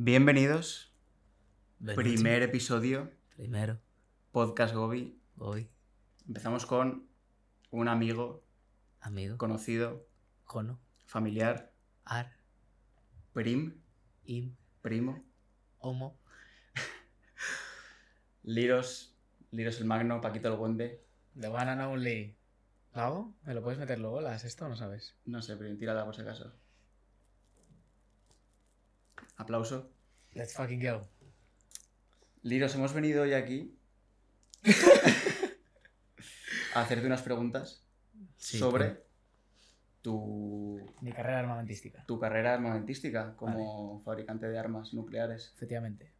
Bienvenidos. Primer episodio. Primero, Podcast Gobi. hoy, Empezamos con un amigo, amigo, conocido, cono, familiar, ar, prim, im, primo, homo. Liros, Liros el Magno, Paquito el Buende. The one and only. ¿Gabo? ¿Me lo puedes meter luego? ¿Las esto o no sabes? No sé, pero tírala por si acaso. Aplauso. Let's fucking go. Liros, hemos venido hoy aquí a hacerte unas preguntas Sí, sobre tu, Mi carrera armamentística. tu carrera armamentística como fabricante de armas nucleares. Efectivamente.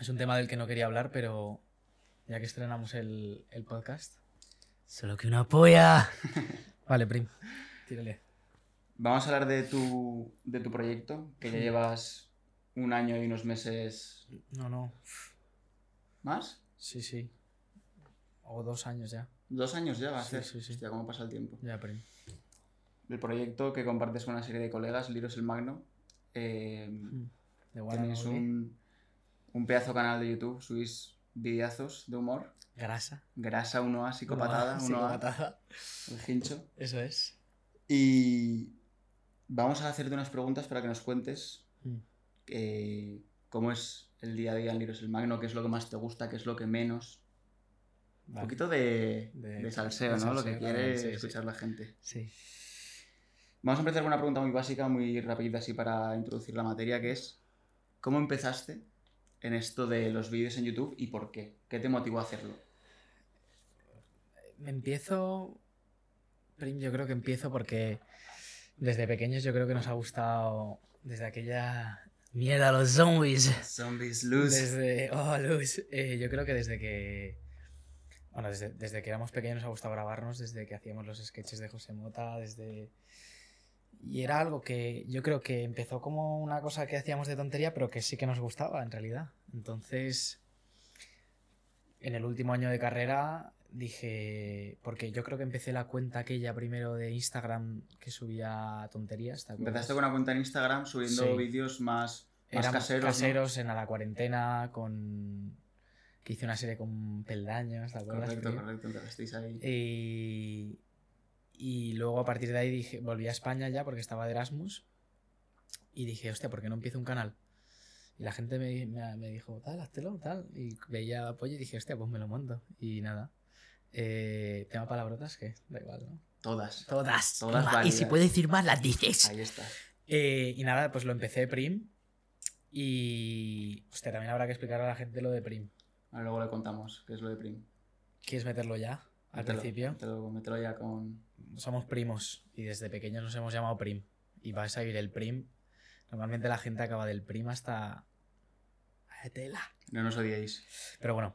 Es un tema del que no quería hablar, pero ya que estrenamos el, el podcast. Solo que una polla. Vale, Prim. Tírale. Vamos a hablar de tu, de tu proyecto, que ya llevas un año y unos meses No, no. más. Sí, sí. O dos años ya. Dos años ya va a Sí, ser. sí, sí. Hostia, cómo pasa el tiempo. Ya, Prim. El proyecto que compartes con una serie de colegas, Liros el Magno. eh, and tenéis only. un, un pedazo canal de YouTube, subís videazos de humor. Grasa. Grasa, uno A, psicopatada, Una uno A, psicopatada. el hincho. Eso es. Y vamos a hacerte unas preguntas para que nos cuentes Mm. eh, cómo es el día a día en Liros el Magno, qué es lo que más te gusta, qué es lo que menos. Un poquito de, De- de salseo, de ¿no? lo que quiere sí. escuchar la gente. Sí. Vamos a empezar con una pregunta muy básica, muy rapidita así para introducir la materia, que es ¿cómo empezaste en esto de los vídeos en YouTube y por qué? ¿Qué te motivó a hacerlo? Empiezo. Prim, yo creo que empiezo porque desde pequeños yo creo que nos ha gustado. Desde aquella. Mierda, los zombies. Zombies Luz. Desde. Oh, Luz. Eh, yo creo que desde que. Bueno, desde, desde que éramos pequeños nos ha gustado grabarnos, desde que hacíamos los sketches de José Mota, desde. Y era algo que yo creo que empezó como una cosa que hacíamos de tontería, pero que sí que nos gustaba en realidad. Entonces, en el último año de carrera dije, porque yo creo que empecé la cuenta aquella primero de Instagram que subía tonterías. Empezaste con una cuenta en Instagram subiendo Sí. vídeos más, más caseros. en a la cuarentena, con que hice una serie con peldaños, ¿te acuerdas? Correcto, correcto, empezasteis ahí. Y, y luego a partir de ahí dije, volví a España ya porque estaba de Erasmus y dije, hostia, ¿por qué no empiezo un canal? Y la gente me, me- me dijo, tal, háztelo, tal. Y veía apoyo y dije, hostia, pues me lo monto. Y nada. Eh, tema palabrotas, que da igual, ¿no? Todas. Todas. Todas y si puedes decir más, las dices. Ahí está. Eh, y nada, pues lo empecé Prim. Y. Hostia, también habrá que explicar a la gente lo de Prim. Ahora luego le contamos qué es lo de Prim. ¿Quieres meterlo ya? Al Mételo, principio. Mételo, mételo ya con... Somos primos y desde pequeños nos hemos llamado Prim. Y va a salir el Prim. Normalmente la gente acaba del Prim hasta. ¡Ay, tela! No nos odiéis. Pero bueno,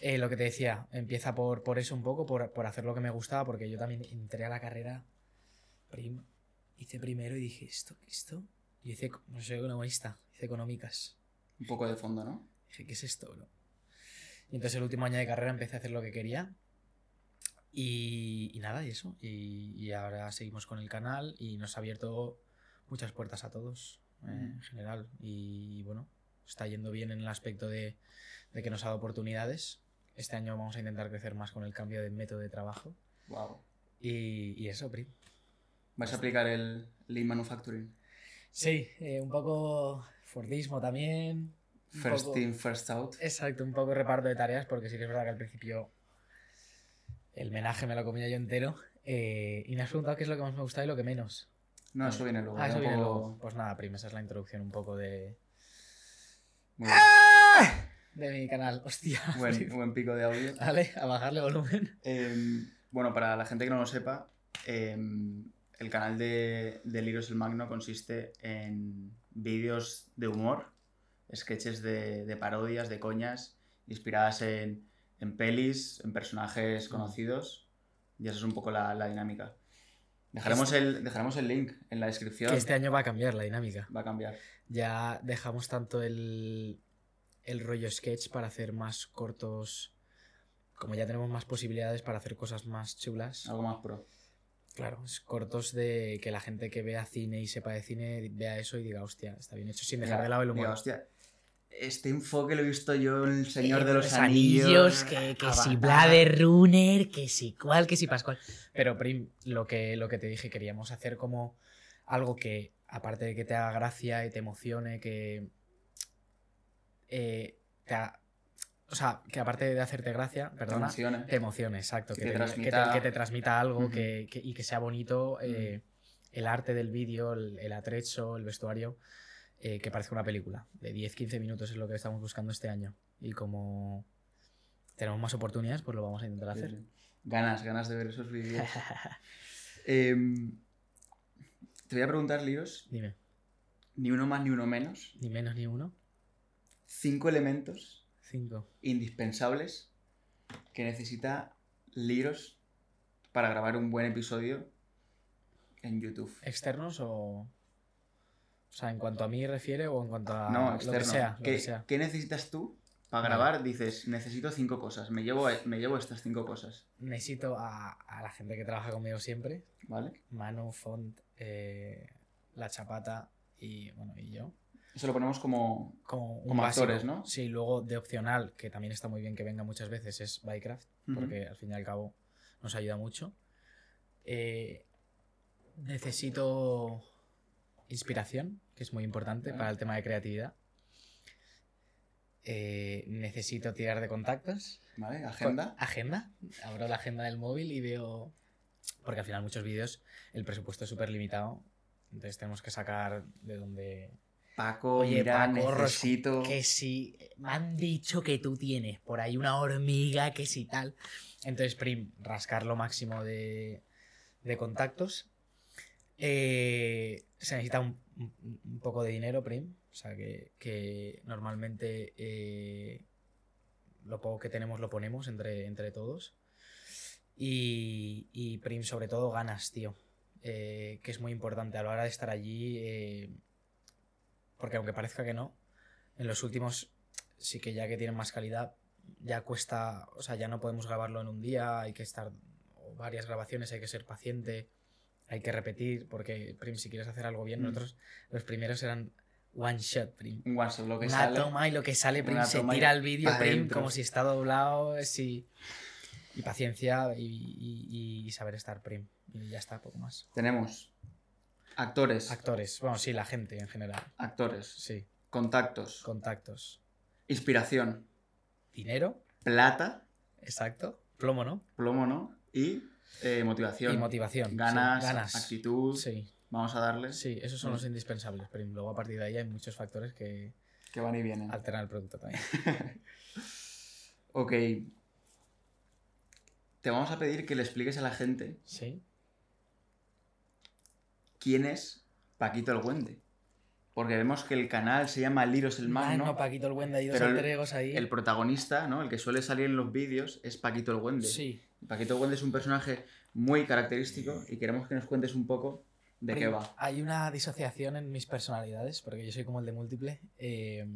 eh, lo que te decía, empieza por, por eso un poco, por, por hacer lo que me gustaba, porque yo también entré a la carrera Prim. Hice primero y dije, ¿esto? ¿Esto? Yo hice, no soy economista, hice económicas. Un poco de fondo, ¿no? Dije, ¿qué es esto, bro? Y entonces el último año de carrera empecé a hacer lo que quería. Y, y nada, y eso. Y, y ahora seguimos con el canal y nos ha abierto muchas puertas a todos eh, en general. Y bueno, está yendo bien en el aspecto de, de que nos ha dado oportunidades. Este año vamos a intentar crecer más con el cambio de método de trabajo. Wow. Y, y eso, Pri. ¿Vais a aplicar el Lean Manufacturing? Sí, eh, un poco Fordismo también. First poco- in, first out. Exacto, un poco reparto de tareas, porque sí que es verdad que al principio el menaje me lo comía yo entero. eh, y me has preguntado qué es lo que más me gusta y lo que menos. No, eso viene luego. Ah, eso viene luego. Pues nada, Prim, esa es la introducción un poco de, Muy bien. De mi canal. Hostia. Buen, pico de audio. Vale, a bajarle volumen. Em, bueno, para la gente que no lo sepa, em, el canal de, de Liros el Magno consiste en vídeos de humor, sketches de, de parodias, de coñas, inspiradas en, en pelis, en personajes Mm. conocidos, y esa es un poco la, la dinámica. Dejaremos el, dejaremos el link en la descripción. Que este año va a cambiar la dinámica. Va a cambiar. Ya dejamos tanto el, el rollo sketch para hacer más cortos. Como ya tenemos más posibilidades para hacer cosas más chulas. Algo más pro. Claro, es cortos de que la gente que vea cine y sepa de cine vea eso y diga, hostia, está bien hecho, sin dejar Diga- de lado el diga, humor. hostia, este enfoque lo he visto yo en El Señor Eh, de los, Anillos. que, que si Blade Runner, que si cual, que si Pascual. Pero, Prim, lo que, lo que te dije, queríamos hacer como algo que, aparte de que te haga gracia y te emocione, que. Eh, te ha- o sea, que aparte de hacerte gracia, Te perdona, emociona. te emocione, exacto. Que Que, te transmita- que te- que te transmita algo que, que- y que sea bonito eh, el arte del vídeo, el, el atrecho, el vestuario, eh, que parezca una película. De 10-15 minutos es lo que estamos buscando este año. Y como tenemos más oportunidades, pues lo vamos a intentar hacer. Ganas, ganas de ver esos vídeos. Em, te voy a preguntar, Liros, Dime, ni uno más ni uno menos. ni menos ni uno. Cinco elementos Cinco. indispensables que necesita Liros para grabar un buen episodio en YouTube. ¿Externos o.? O sea, en cuanto a mí refiere o en cuanto a No, lo externo. que sea. lo ¿Qué, que sea. qué necesitas tú para Vale. grabar? Dices, necesito cinco cosas. Me llevo, me llevo estas cinco cosas. Necesito a, a la gente que trabaja conmigo siempre. ¿Vale? Manu, Font, eh, La Chapata y, bueno, y yo. Eso lo ponemos como. Como, un Como básico. actores, ¿no? Sí, luego de opcional, que también está muy bien que venga muchas veces, es Bycraft, porque al fin y al cabo nos ayuda mucho. Eh, necesito inspiración, que es muy importante para el tema de creatividad. Eh, necesito tirar de contactos. ¿Vale? Agenda. Agenda. Abro la agenda del móvil y veo. Porque al final, muchos vídeos, el presupuesto es súper limitado. Entonces tenemos que sacar de donde. Paco, Oye, mira, Paco, necesito. Que si. Me han dicho que tú tienes por ahí una hormiga, que si tal. Entonces, Prim, rascar lo máximo de, de contactos. Eh, se necesita un poco de dinero, Prim. O sea, que, que normalmente eh, lo poco que tenemos lo ponemos entre, entre todos. Y, y, Prim, sobre todo, ganas, tío. Eh, que es muy importante a la hora de estar allí. Eh, porque aunque parezca que no, en los últimos sí que ya que tienen más calidad, ya cuesta, o sea, ya no podemos grabarlo en un día, hay que estar o varias grabaciones, hay que ser paciente, hay que repetir, porque Prim, si quieres hacer algo bien, Mm. nosotros los primeros eran one shot, Prim. One shot, lo que Una sale. toma y lo que sale, Prim, se tira el vídeo, Prim, dentro. como si está doblado, sí. Y paciencia y, y- y saber estar, Prim. Y ya está, poco más. Tenemos actores, Actores, bueno, sí, la gente en general, actores, sí. contactos, Contactos. inspiración, Dinero, plata, exacto. Plomo, ¿no? plomo, ¿no? Y eh, motivación. Y motivación. sí, Ganas, ganas. actitud. Sí, Vamos a darle. sí, esos son los indispensables. Pero luego a partir de ahí hay muchos factores que Que van y vienen. alteran el producto también. Ok. Te vamos a pedir que le expliques a la gente Sí. Quién es Paquito el Güende. Porque vemos que el canal se llama Liros el Magno. Mano, Paquito el Wenda y dos Pero el- alter egos ahí. El protagonista, ¿no? El que suele salir en los vídeos es Paquito el Güende. Sí. Paquito el Güende es un personaje muy característico y queremos que nos cuentes un poco de qué va. Hay una disociación en mis personalidades, porque yo soy como el de múltiple. Eh,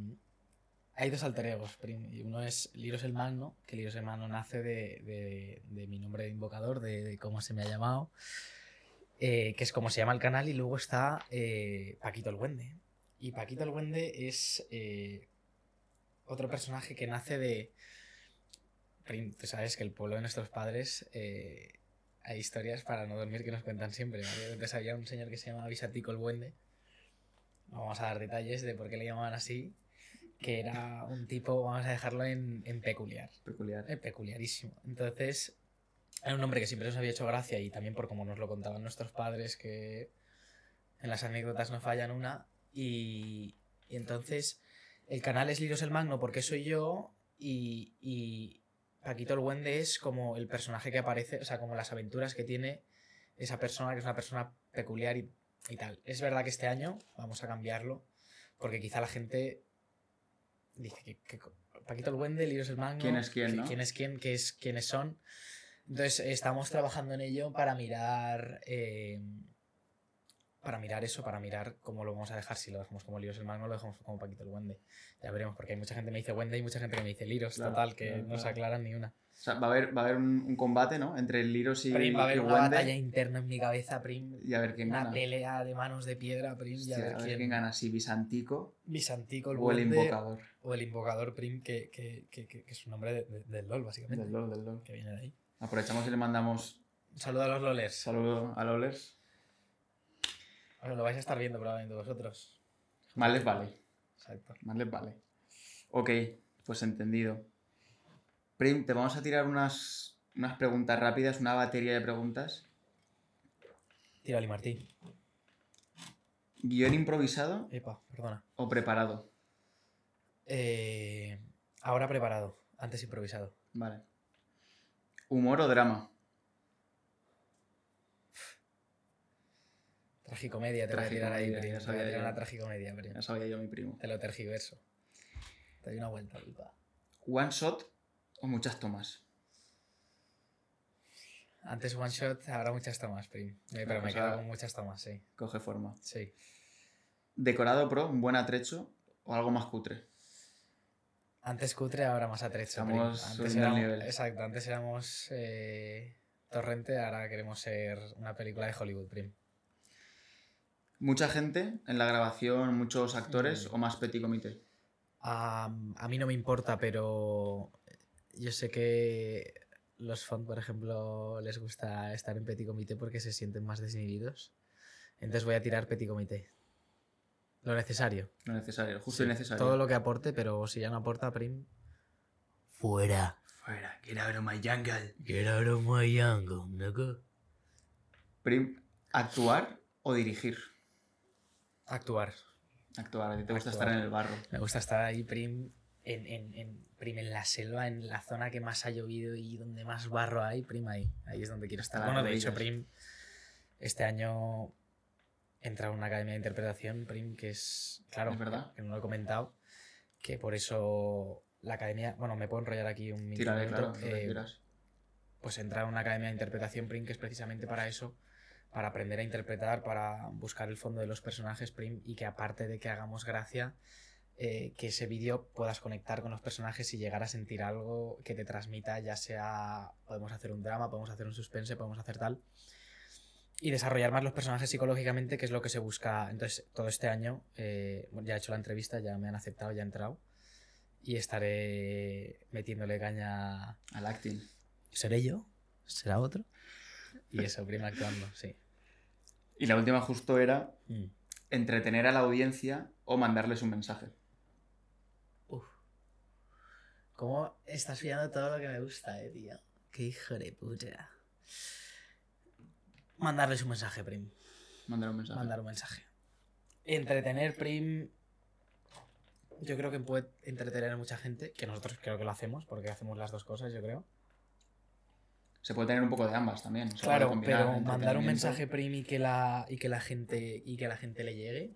hay dos alter egos. Uno es Liros el Magno, que Liros el Magno nace de, de- de mi nombre de invocador, de, de cómo se me ha llamado, eh, que es como se llama el canal, y luego está eh, Paquito el Wende. Y Paquito el Wende es eh, otro personaje que nace de... Tú sabes que el pueblo de nuestros padres... hay historias para no dormir que nos cuentan siempre. ¿vale? Entonces había un señor que se llamaba Visatico el Buende. No vamos a dar detalles de por qué le llamaban así. Que era un tipo, vamos a dejarlo en, en peculiar. Peculiar. eh, peculiarísimo. Entonces, era un nombre que siempre nos había hecho gracia y también por como nos lo contaban nuestros padres, que en las anécdotas no fallan una. Y, y entonces, el canal es Liros el Magno porque soy yo y, y Paquito el Wende es como el personaje que aparece, o sea, como las aventuras que tiene esa persona, que es una persona peculiar y, y tal. Es verdad que este año vamos a cambiarlo porque quizá la gente dice que, que Paquito el Wende, Liros el Magno. ¿Quién es quién, que- no? ¿Quién es quién? ¿Qué es, ¿Quiénes son? Entonces, estamos trabajando en ello para mirar. eh, para mirar eso, para mirar cómo lo vamos a dejar. Si lo dejamos como Liros el Magno, lo dejamos como Paquito el Wende. Ya veremos, porque hay mucha gente que me dice Wende y mucha gente que me dice Liros, Claro, total, que claro, no se aclaran ni una. O sea, va a haber, va a haber un, un combate, ¿no? Entre Liros y, Prim, va a haber una Wende, batalla interna en mi cabeza, Prim. Y a ver quién Una gana. pelea de manos de piedra, Prim. y a ver quién, gana, si Visantico Visantico, el o el Wende, Invocador. O el invocador, Prim, que, que, que, que- que es un nombre de- de- del LOL, básicamente. Del LOL, del LOL. Que viene de ahí. Aprovechamos y le mandamos Un saludo a los LOLers. saludo a Lolers. Bueno, lo vais a estar viendo probablemente vosotros. Más les vale. Exacto. Más les vale. Ok, pues entendido. Prim, te vamos a tirar unas, unas preguntas rápidas, una batería de preguntas. Tírale, Martín. ¿Guión improvisado Epa, perdona. o preparado? Eh, ahora preparado, antes improvisado. Vale. ¿Humor o drama? Tragicomedia, te voy a tirar ahí, Tragicomedia, Prim. ya Te voy sabía a tirar yo. una tragicomedia, Prim. Ya sabía yo, mi primo. Te lo tergiverso. Te doy una vuelta, pipa. ¿One shot o muchas tomas? Antes one shot, ahora muchas tomas, Prim. Eh, pero Una me cosa- quedo con muchas tomas, sí. Coge forma. Sí. ¿Decorado pro, un buen atrecho o algo más cutre? Antes cutre, ahora más atrecho. Estamos Antes éramos, nivel. exacto, antes éramos eh, Torrente, ahora queremos ser una película de Hollywood, Prim. ¿Mucha gente en la grabación, muchos actores Mm. o más petit comité? A, a mí no me importa, pero yo sé que los font, por ejemplo, les gusta estar en petit comité porque se sienten más desinhibidos. Entonces voy a tirar petit comité. Lo necesario. Lo necesario, justo Sí, y necesario. Todo lo que aporte, pero si ya no aporta, prim. Fuera. Fuera, get out of my jungle. Get out of my jungle, nigga. Prim, ¿actuar o dirigir? Actuar. Actuar, a ti te gusta Actuar. estar en el barro. Me gusta estar ahí, prim, en, en, en- prim, en la selva, en la zona que más ha llovido y donde más barro hay, prim, ahí. Ahí es donde quiero estar. Bueno, de hecho, prim, este año he entrado en una academia de interpretación, prim, que es, claro, Es verdad. que no lo he comentado, que por eso la academia, bueno, me puedo enrollar aquí un mini Tírale, claro, eh, pues entrar a una academia de interpretación Prim, que es precisamente para eso, para aprender a interpretar, para buscar el fondo de los personajes Prim y que aparte de que hagamos gracia, eh, que ese vídeo puedas conectar con los personajes y llegar a sentir algo que te transmita, ya sea, podemos hacer un drama, podemos hacer un suspense, podemos hacer tal. Y desarrollar más los personajes psicológicamente, que es lo que se busca. Entonces, todo este año, eh, ya he hecho la entrevista, ya me han aceptado, ya he entrado. Y estaré metiéndole caña Al acting. ¿Seré yo? ¿Será otro? Y eso, prima actuando, sí. Y la última justo era Mm. entretener a la audiencia o mandarles un mensaje. Uf. ¿Cómo estás pillando todo lo que me gusta, eh, tío? Qué hijo de puta. Mandarles un mensaje, Prim. Mandar un mensaje. Mandar un mensaje. Entretener, Prim. Yo creo que puede entretener a mucha gente, que nosotros creo que lo hacemos, porque hacemos las dos cosas, yo creo. Se puede tener un poco de ambas también. se Claro, pero mandar un mensaje prim y que la y que la gente y que la gente le llegue.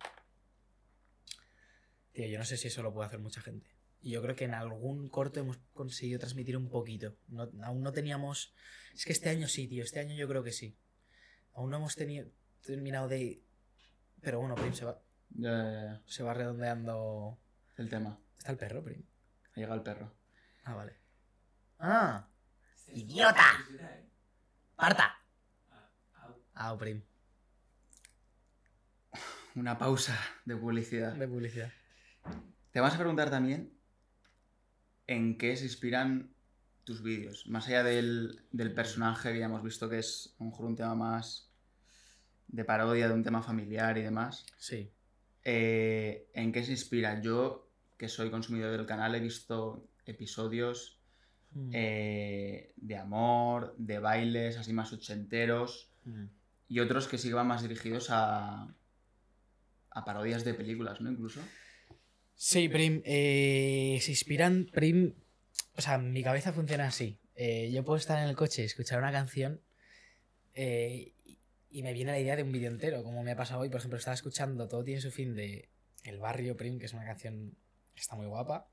Tío, yo no sé si eso lo puede hacer mucha gente. Y yo creo que en algún corto hemos conseguido transmitir un poquito. No- aún no teníamos. Es que este año sí, tío. Este año yo creo que sí. Aún no hemos tenido terminado de. Pero bueno, Prim se va, Ya, ya, ya. se va redondeando. El tema. ¿Está el perro, Prim? Ha llegado el perro. Ah, vale. Ah, ¡Idiota! ¡Parta! ah, Prim. Una pausa de publicidad. De publicidad. Te vas a preguntar también en qué se inspiran tus vídeos. Más allá del, del personaje que ya hemos visto que es a lo mejor un tema más de parodia de un tema familiar y demás. Sí. eh, ¿En qué se inspira? Yo, que soy consumidor del canal, he visto episodios Mm. eh, de amor, de bailes, así más ochenteros, Mm. y otros que sí van más dirigidos a, a parodias de películas, ¿no? Incluso. Sí, Prim. eh, se inspiran, Prim. O sea, mi cabeza funciona así. Yo puedo estar en el coche y escuchar una canción eh, y- me viene la idea de un vídeo entero, como me ha pasado hoy. Por ejemplo, estaba escuchando Todo tiene su fin de El Barrio Prim, que es una canción que está muy guapa.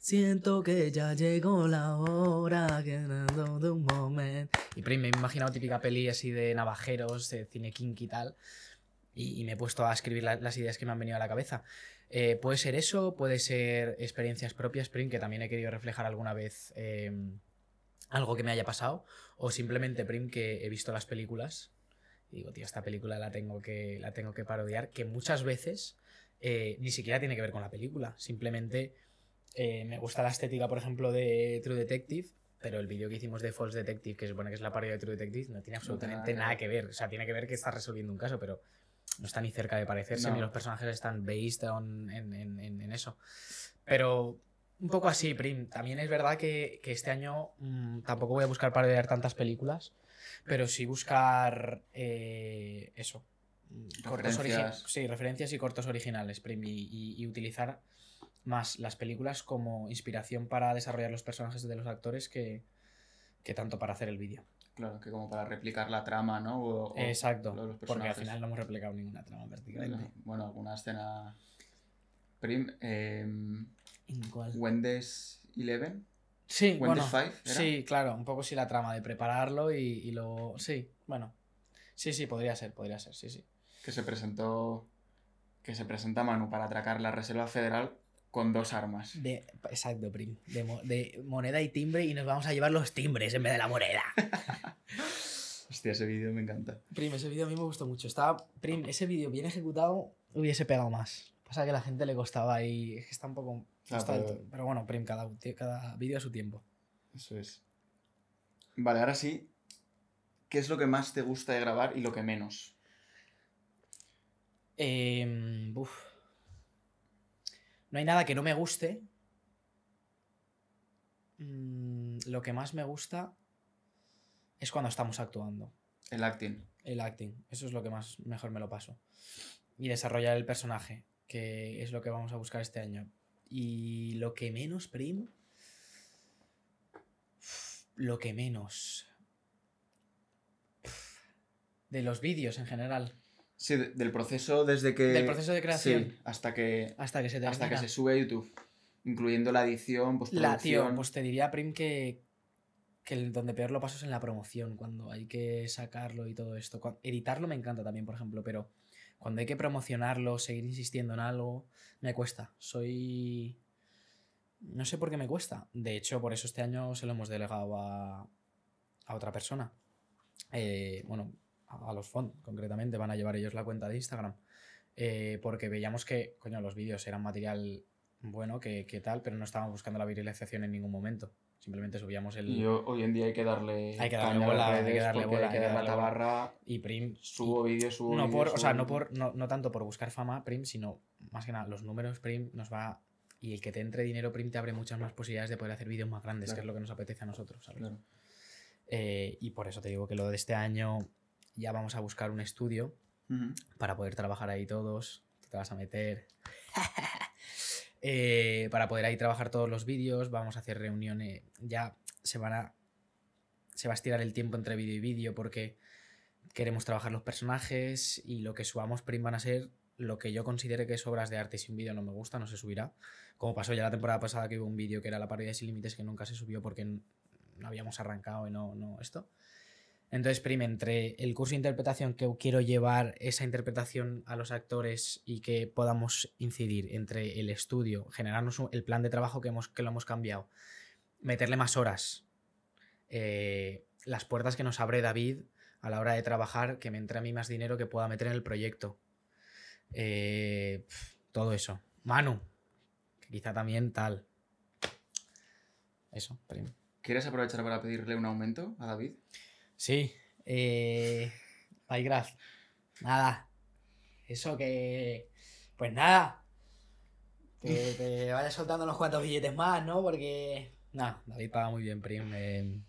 Siento que ya llegó la hora, que no de un momento. Y Prim, me he imaginado típica peli así de navajeros, de cine kinky y tal. y, y me he puesto a escribir la- las ideas que me han venido a la cabeza. Eh, puede ser eso, puede ser experiencias propias, Prim, que también he querido reflejar alguna vez eh, algo que me haya pasado, o simplemente, Prim, que he visto las películas y digo, tío, esta película la tengo que, la tengo que parodiar, que muchas veces eh, ni siquiera tiene que ver con la película, simplemente eh, me gusta la estética, por ejemplo, de True Detective, pero el vídeo que hicimos de False Detective, que se supone que es la parodia de True Detective, no tiene absolutamente nada nada que ver. O sea, tiene que ver que estás resolviendo un caso, pero no está ni cerca de parecerse, No. ni los personajes están based on- en, en- en- en eso. Pero un poco así, Prim. También es verdad que, que este año mm, tampoco voy a buscar parodiar tantas películas, pero sí buscar eh, eso. Cortos Referencias. sí, referencias y cortos originales, Prim, y, y- y utilizar más las películas como inspiración para desarrollar los personajes de los actores que, que tanto para hacer el vídeo. Claro, que como para replicar la trama, ¿no? O- o Exacto, lo de los porque al final no hemos replicado ninguna trama prácticamente. No, Bueno, alguna escena. Prim, em, ¿En cuál? Wendy's Eleven. Sí, bueno, sí, claro, un poco sí la trama de prepararlo y, y lo... Sí, bueno. Sí, sí, podría ser, podría ser, sí, sí. que se presentó. Que se presenta Manu para atracar la Reserva Federal con dos armas. De, exacto, Prim. De, de moneda y timbre y nos vamos a llevar los timbres en vez de la moneda. Hostia, ese vídeo me encanta. Prim, ese vídeo a mí me gustó mucho. Estaba, Prim, ese vídeo bien ejecutado hubiese pegado más. Pasa que a la gente le costaba ahí. Es que está un poco. Ah, está pero- pero... bueno, Prim, cada, cada vídeo a su tiempo. Eso es. Vale, ahora sí. ¿Qué es lo que más te gusta de grabar y lo que menos? Em. No hay nada que no me guste. Mm, lo que más me gusta es cuando estamos actuando. El acting. El acting. Eso es lo que más mejor me lo paso. Y desarrollar el personaje, que es lo que vamos a buscar este año. Y lo que menos, Prim. Lo que menos. De los vídeos en general. Sí, de- del proceso desde que. Del proceso de creación. Sí, hasta que. Hasta que se termina. Hasta que se sube a YouTube. Incluyendo la edición, La, postproducción. tío, pues te diría, Prim, que, que el donde peor lo paso es en la promoción, cuando hay que sacarlo y todo esto. Editarlo me encanta también, por ejemplo, pero cuando hay que promocionarlo, seguir insistiendo en algo, me cuesta. Soy... No sé por qué me cuesta. De hecho, por eso este año se lo hemos delegado a, a otra persona. Eh, bueno, a, los font, concretamente, van a llevar ellos la cuenta de Instagram. Eh, porque veíamos que, coño, los vídeos eran material bueno, que, que tal, pero no estábamos buscando la viralización en ningún momento. Simplemente subíamos el... Y yo- hoy en día hay que darle. Hay que darle bola, hay que darle bola, Hay que la darle bola. tabarra. Y Prim... Subo vídeos, subo no vídeos, por, o sea, no, por, no, no tanto por buscar fama, Prim, sino más que nada, los números Prim nos va... Y el que te entre dinero Prim te abre muchas más posibilidades de poder hacer vídeos más grandes, que es lo que nos apetece a nosotros, ¿sabes? Claro. Eh, y por eso te digo que lo de este año ya vamos a buscar un estudio para poder trabajar ahí todos. Tú te vas a meter. Eh, para poder ahí trabajar todos los vídeos, vamos a hacer reuniones. Ya se van a. Se va a estirar el tiempo entre vídeo y vídeo porque queremos trabajar los personajes y lo que subamos prim van a ser lo que yo considere que es obras de arte. Si un vídeo no me gusta, no se subirá. Como pasó ya la temporada pasada que hubo un vídeo que era la parodia de Sin Límites que nunca se subió porque no habíamos arrancado y no, no esto. Entonces, Prim, entre el curso de interpretación que quiero llevar esa interpretación a los actores y que podamos incidir entre el estudio, generarnos el plan de trabajo que, hemos, que lo hemos cambiado, meterle más horas, eh, las puertas que nos abre David a la hora de trabajar, que me entre a mí más dinero que pueda meter en el proyecto. Eh, todo eso. Manu, quizá también tal. Eso, Prim. ¿Quieres aprovechar para pedirle un aumento a David? Sí, eh. Minecraft. Nada. Eso que. Pues nada. Que te vayas soltando unos cuantos billetes más, ¿no? Porque. Nada, David paga muy bien, Prim. eh,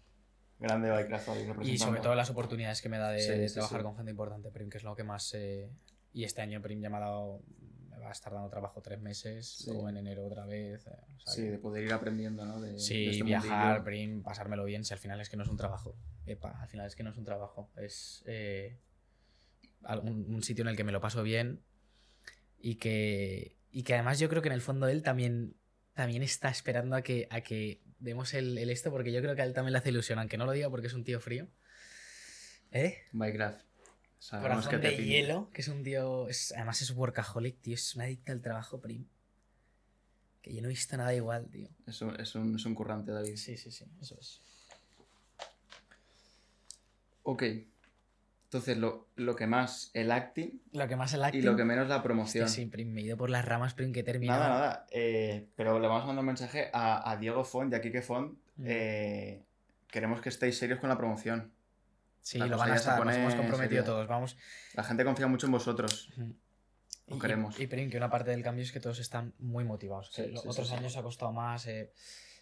Grande Minecraft y sobre todo las oportunidades que me da de, Sí, de sí, trabajar sí. con gente importante, Prim, que es lo que más. eh, y este año, Prim, ya me ha dado. Me va a estar dando trabajo tres meses, luego en enero otra vez. eh, o sea Sí, que- de poder ir aprendiendo, ¿no? De, de Sí, este viajar, mundillo. Prim, pasármelo bien, si al final es que no es un trabajo. Epa, al final es que no es un trabajo. Es eh, al- un, sitio en el que me lo paso bien y que, y que además yo creo que en el fondo él también, también está esperando a que, a que demos el, el esto, porque yo creo que a él también le hace ilusión, aunque no lo diga porque es un tío frío. ¿Eh? Minecraft. Sabemos Corazón que te de hielo, que es un tío. es- además es workaholic, tío. Es una adicta al trabajo, Prim. Que yo no he visto nada igual, tío. Es un, es un- es un currante, David. Sí, sí, sí, eso es. Ok. Entonces, lo, lo que más, el acting Lo que más el y acting. lo que menos la promoción. sí, Prim, me he ido por las ramas, Prim, que he terminado. Nada, nada. eh, pero le vamos a mandar un mensaje a, a Diego Font y a Kike Font. Mm. eh, queremos que estéis serios con la promoción. Sí, la lo van a estar, nos hemos comprometido seria. todos, vamos. La gente confía mucho en vosotros. Lo Y- queremos. Y, y, Prim, que una parte del cambio es que todos están muy motivados. Sí, otros sí. años ha costado más. eh,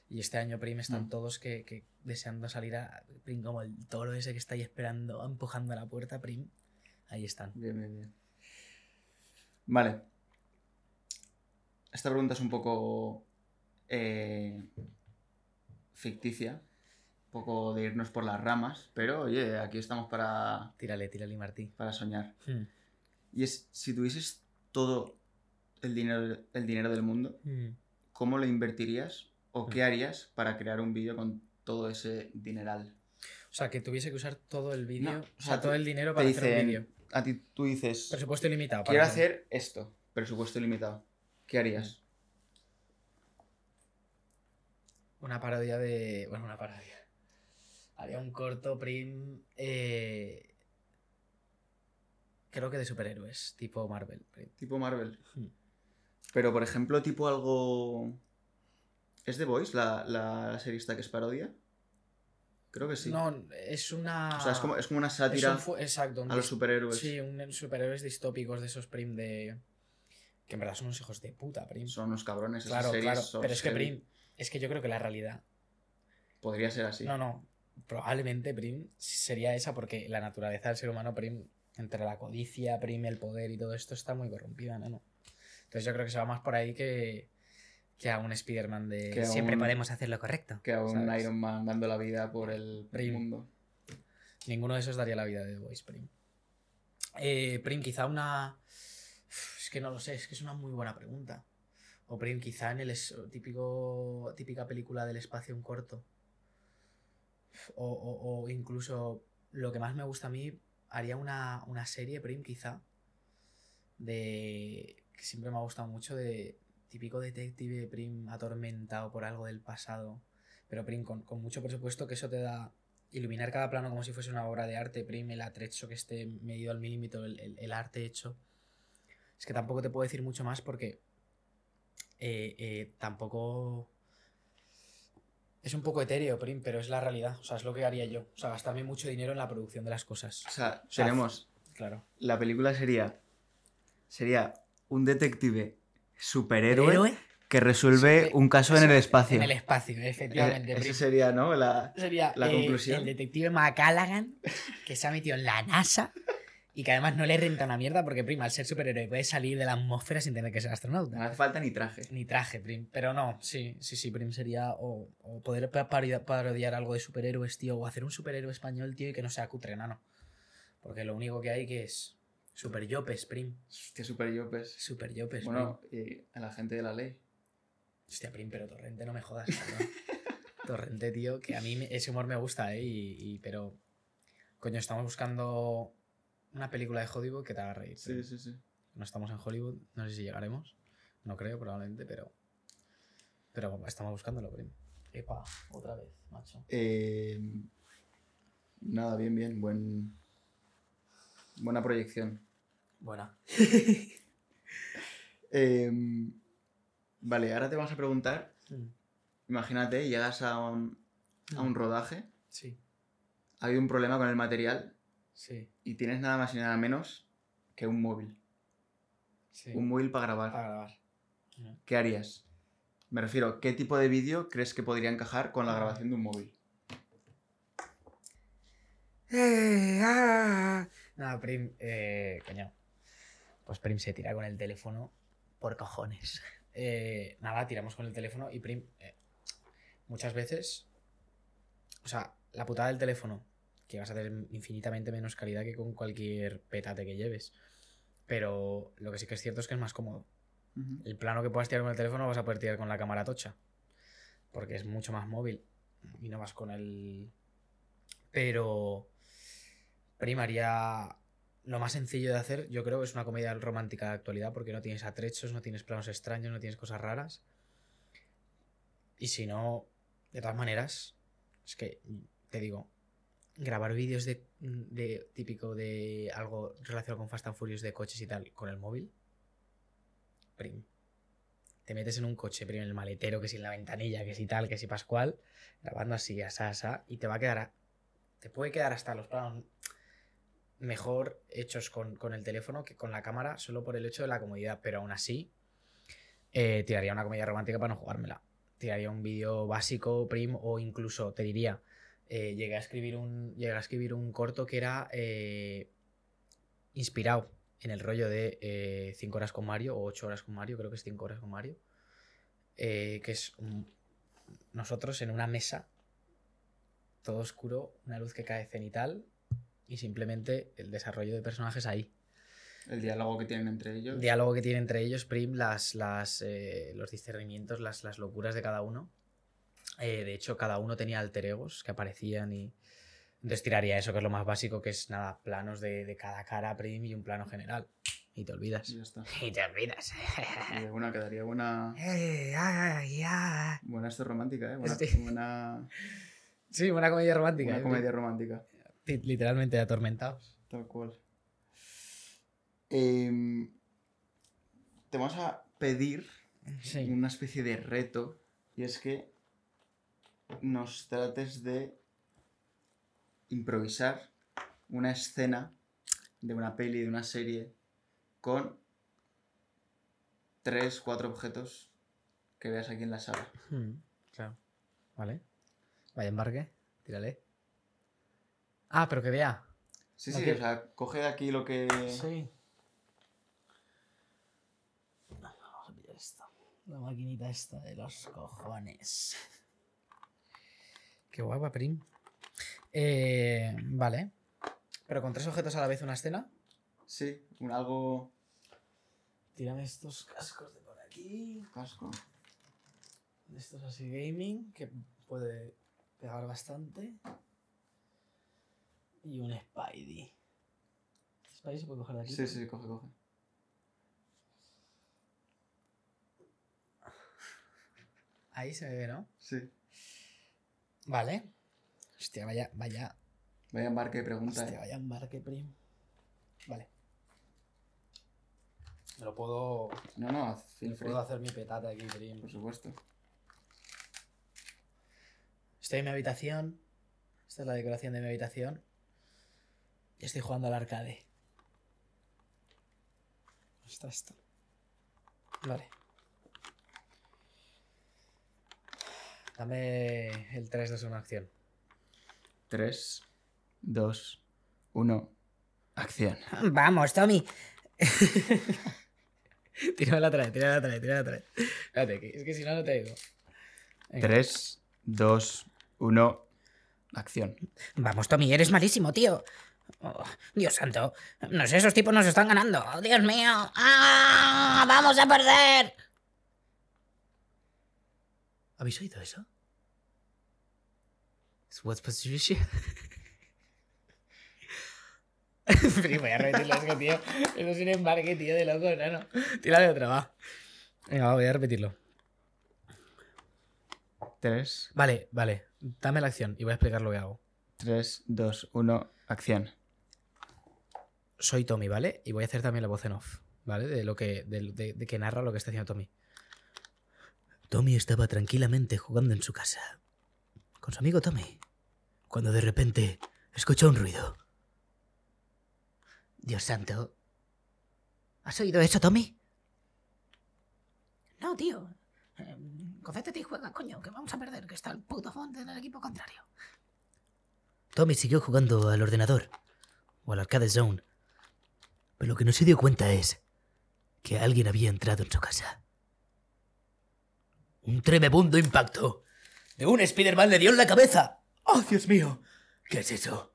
y este año, Prim, están Mm. todos que, que deseando salir a. Prim, como el toro ese que está ahí esperando, empujando a la puerta, Prim. Ahí están. Bien, bien, bien. Vale. Esta pregunta es un poco eh, ficticia. Un poco de irnos por las ramas. Pero, oye, aquí estamos para, Tírale, tírale, Martí. para soñar. Hmm. Y es, si tuvieses todo el dinero, el dinero del mundo, Hmm. ¿cómo lo invertirías o Mm. qué harías para crear un vídeo con todo ese dineral? O sea, que tuviese que usar todo el vídeo, No, o sea, todo el dinero para hacer un vídeo. a ti tú dices, Presupuesto ilimitado. para quiero hacer- esto, presupuesto ilimitado. ¿Qué harías? Una parodia de. Bueno, una parodia. Haría un corto prim. eh, Creo que de superhéroes, tipo Marvel. Tipo Marvel. Hmm. Pero, por ejemplo, tipo algo... ¿Es The Voice la, la, la serie esta que es parodia? Creo que sí. No, es una. O sea, es como, es como una sátira un Exacto. un a los superhéroes. Sí, un superhéroes distópicos de esos prim de. Que en verdad son unos hijos de puta, prim. Son unos cabrones. esas claro, series claro. Pero es que heavy. prim. Es que yo creo que la realidad. Podría ser así. No, no. Probablemente, Prim, sería esa porque la naturaleza del ser humano, Prim, entre la codicia, Prim, el poder y todo esto está muy corrompida, ¿no? Entonces yo creo que se va más por ahí que, que a un Spider-Man de... Que Siempre un- podemos hacer lo correcto. Que a un ¿sabes? Iron Man dando la vida por el Prim. mundo. Ninguno de esos daría la vida de The Voice, Prim. Eh, Prim, quizá una... Es que no lo sé, es que es una muy buena pregunta. O Prim, quizá en el es- típico, típica película del espacio un corto. O, o- o incluso lo que más me gusta a mí, haría una, una serie, Prim, quizá. De. que siempre me ha gustado mucho, de típico detective, Prim, atormentado por algo del pasado. Pero, Prim, con, con mucho presupuesto, que eso te da. Iluminar cada plano como si fuese una obra de arte, Prim, el atrecho que esté medido al milímetro, el, el- el arte hecho. Es que tampoco te puedo decir mucho más porque. eh, eh, tampoco. Es un poco etéreo, Prim, pero es la realidad. O sea, es lo que haría yo. O sea, gastarme mucho dinero en la producción de las cosas. O sea, O sea, tenemos... Claro. La película sería... Sería un detective superhéroe ¿Héroe? que resuelve un caso en el espacio. En el espacio, efectivamente. Eh. Ese sería, ¿no? La... Sería la eh, conclusión. el detective McCallaghan que se ha metido en la NASA y que además no le renta una mierda porque, prima, al ser superhéroe puede salir de la atmósfera sin tener que ser No astronauta. hace falta ni traje. Ni traje, Prim. Pero no, sí, sí, sí, Prim sería o, o poder pa- parodi- parodiar algo de superhéroes, tío, o hacer un superhéroe español, tío, y que no sea cutre, nano. Porque lo único que hay que es super yopes, Prim. Hostia, super yopes. Super yopes, Bueno, y a la gente de la ley. Hostia, Prim, pero Torrente no me jodas, cabrón. Torrente, tío, que a mí ese humor me gusta, ¿eh? Y, y- pero, coño, estamos buscando una película de Hollywood que te haga reír. Sí, sí, sí. No estamos en Hollywood, no sé si llegaremos. No creo, probablemente, pero. Pero estamos buscándolo, Prim. Epa, otra vez, macho. Eh, nada, bien, bien. Buen... Buena proyección. Buena. Em, vale, ahora te vamos a preguntar. Mm, Imagínate, llegas a un, a un rodaje, Sí, ha habido un problema con el material sí, y tienes nada más y nada menos que un móvil. sí. Un móvil para grabar. Para grabar. ¿Qué harías? Me refiero, ¿qué tipo de vídeo crees que podría encajar con la grabación de un móvil? Eh, ah. Nada, Prim, eh, coño. Pues Prim se tira con el teléfono por cojones. Eh, nada, tiramos con el teléfono y Prim, eh, muchas veces, o sea, la putada del teléfono, que vas a tener infinitamente menos calidad que con cualquier petate que lleves. Pero lo que sí que es cierto es que es más cómodo. El plano que puedas tirar con el teléfono vas a poder tirar con la cámara tocha. Porque es mucho más móvil. Y no vas con el. Pero. Primaria. Lo más sencillo de hacer, yo creo, es una comedia romántica de actualidad porque no tienes atrechos, no tienes planos extraños, no tienes cosas raras. Y si no, de todas maneras, es que, te digo, grabar vídeos de, de típico de algo relacionado con Fast and Furious de coches y tal con el móvil, prim. Te metes en un coche, prim, en el maletero, que si en la ventanilla, que si tal, que si pascual, grabando así, asa, asa, y te va a quedar, a- te puede quedar hasta los planos mejor hechos con, con el teléfono que con la cámara, solo por el hecho de la comodidad, pero aún así, eh, tiraría una comedia romántica para no jugármela. Tiraría un vídeo básico, prim, o incluso, te diría, eh, llegué, a escribir un, llegué a escribir un corto que era eh, inspirado en el rollo de 5 horas con Mario, o 8 horas con Mario, creo que es 5 horas con Mario, que es nosotros en una mesa, todo oscuro, una luz que cae cenital, y simplemente el desarrollo de personajes ahí. El diálogo que tienen entre ellos. El diálogo que tiene entre ellos, Prim, las, las, eh, los discernimientos, las, las locuras de cada uno. Eh, de hecho, cada uno tenía alter egos que aparecían y. Entonces tiraría eso, que es lo más básico, que es nada, planos de, de cada cara, Prim, y un plano general. Y te olvidas. Y ya está. Y te olvidas. Y una quedaría buena. Eh. Buena esto romántica, ¿eh? Buena, Sí. buena, Sí, una comedia romántica. buena eh, comedia romántica. Li- Literalmente atormentados. Tal cual. Em, te vamos a pedir Sí. una especie de reto y es que nos trates de improvisar una escena de una peli, de una serie, con tres, cuatro objetos que veas aquí en la sala. Mm, claro. Vale. Vaya embarque. Tírale. Ah, pero que vea. Sí, sí, o sea, coge de aquí lo que... Sí. Vamos a pillar esto. La maquinita esta de los cojones. Qué guapa, Prim. Eh, vale. Pero con tres objetos a la vez una escena. Sí, un algo... Tírame estos cascos de por aquí. Casco. Estos así gaming, que puede pegar bastante. Y un Spidey. ¿Spidey se puede coger de aquí? Sí, sí, coge, coge. Ahí se me ve, ¿no? Sí. Vale. Hostia, vaya, vaya. Vaya embarque de pregunta, Hostia, eh. vaya embarque, prim. Vale. Me lo puedo. No, no, feel me free. puedo hacer mi petate aquí, prim. Por supuesto. Estoy en mi habitación. Esta es la decoración de mi habitación. Y estoy jugando al arcade. Está esto. Vale. Dame el 3, 2, 1, acción. 3, 2, 1, acción. Vamos, Tommy. tírame otra vez, tírame otra vez, tírame otra vez. Espérate, es que si no, no te digo. 3, 2, 1, acción. Vamos, Tommy, eres malísimo, tío. Oh, Dios santo. No sé, esos tipos nos están ganando. Oh, Dios mío. ¡Ah! ¡Vamos a perder! ¿Habéis oído eso? ¿Es What's voy a repetirlo, es que, tío. Eso es un embarque, tío, de loco, no, no. Tírale otra, va. Venga, voy a repetirlo. 3, Vale, vale. Dame la acción y voy a explicar lo que hago. 3, 2, 1, acción. Soy Tommy, ¿vale? Y voy a hacer también la voz en off, ¿vale? De lo que, de, de- de que narra lo que está haciendo Tommy. Tommy estaba tranquilamente jugando en su casa. Con su amigo Tommy. Cuando de repente escuchó un ruido. Dios santo. ¿Has oído eso, Tommy? No, tío. Eh, concéntrate y juega, coño, que vamos a perder, que está el puto fonte en el equipo contrario. Tommy siguió jugando al ordenador o al arcade zone. Pero lo que no se dio cuenta es que alguien había entrado en su casa. Un tremebundo impacto. De un Spider-Man le dio en la cabeza. ¡Oh, Dios mío! ¿Qué es eso?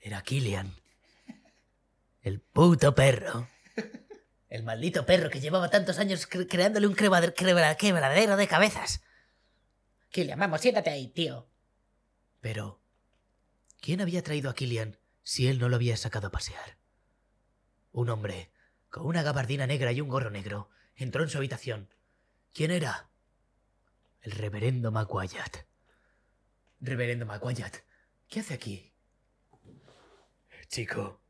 Era Killian. El puto perro. El maldito perro que llevaba tantos años cre- creándole un quebradero de cabezas. Killian, vamos, siéntate ahí, tío. Pero, ¿quién había traído a Killian si él no lo había sacado a pasear. Un hombre, con una gabardina negra y un gorro negro, entró en su habitación. ¿Quién era? El reverendo Maguayat. Reverendo Maguayat, ¿qué hace aquí? Chico,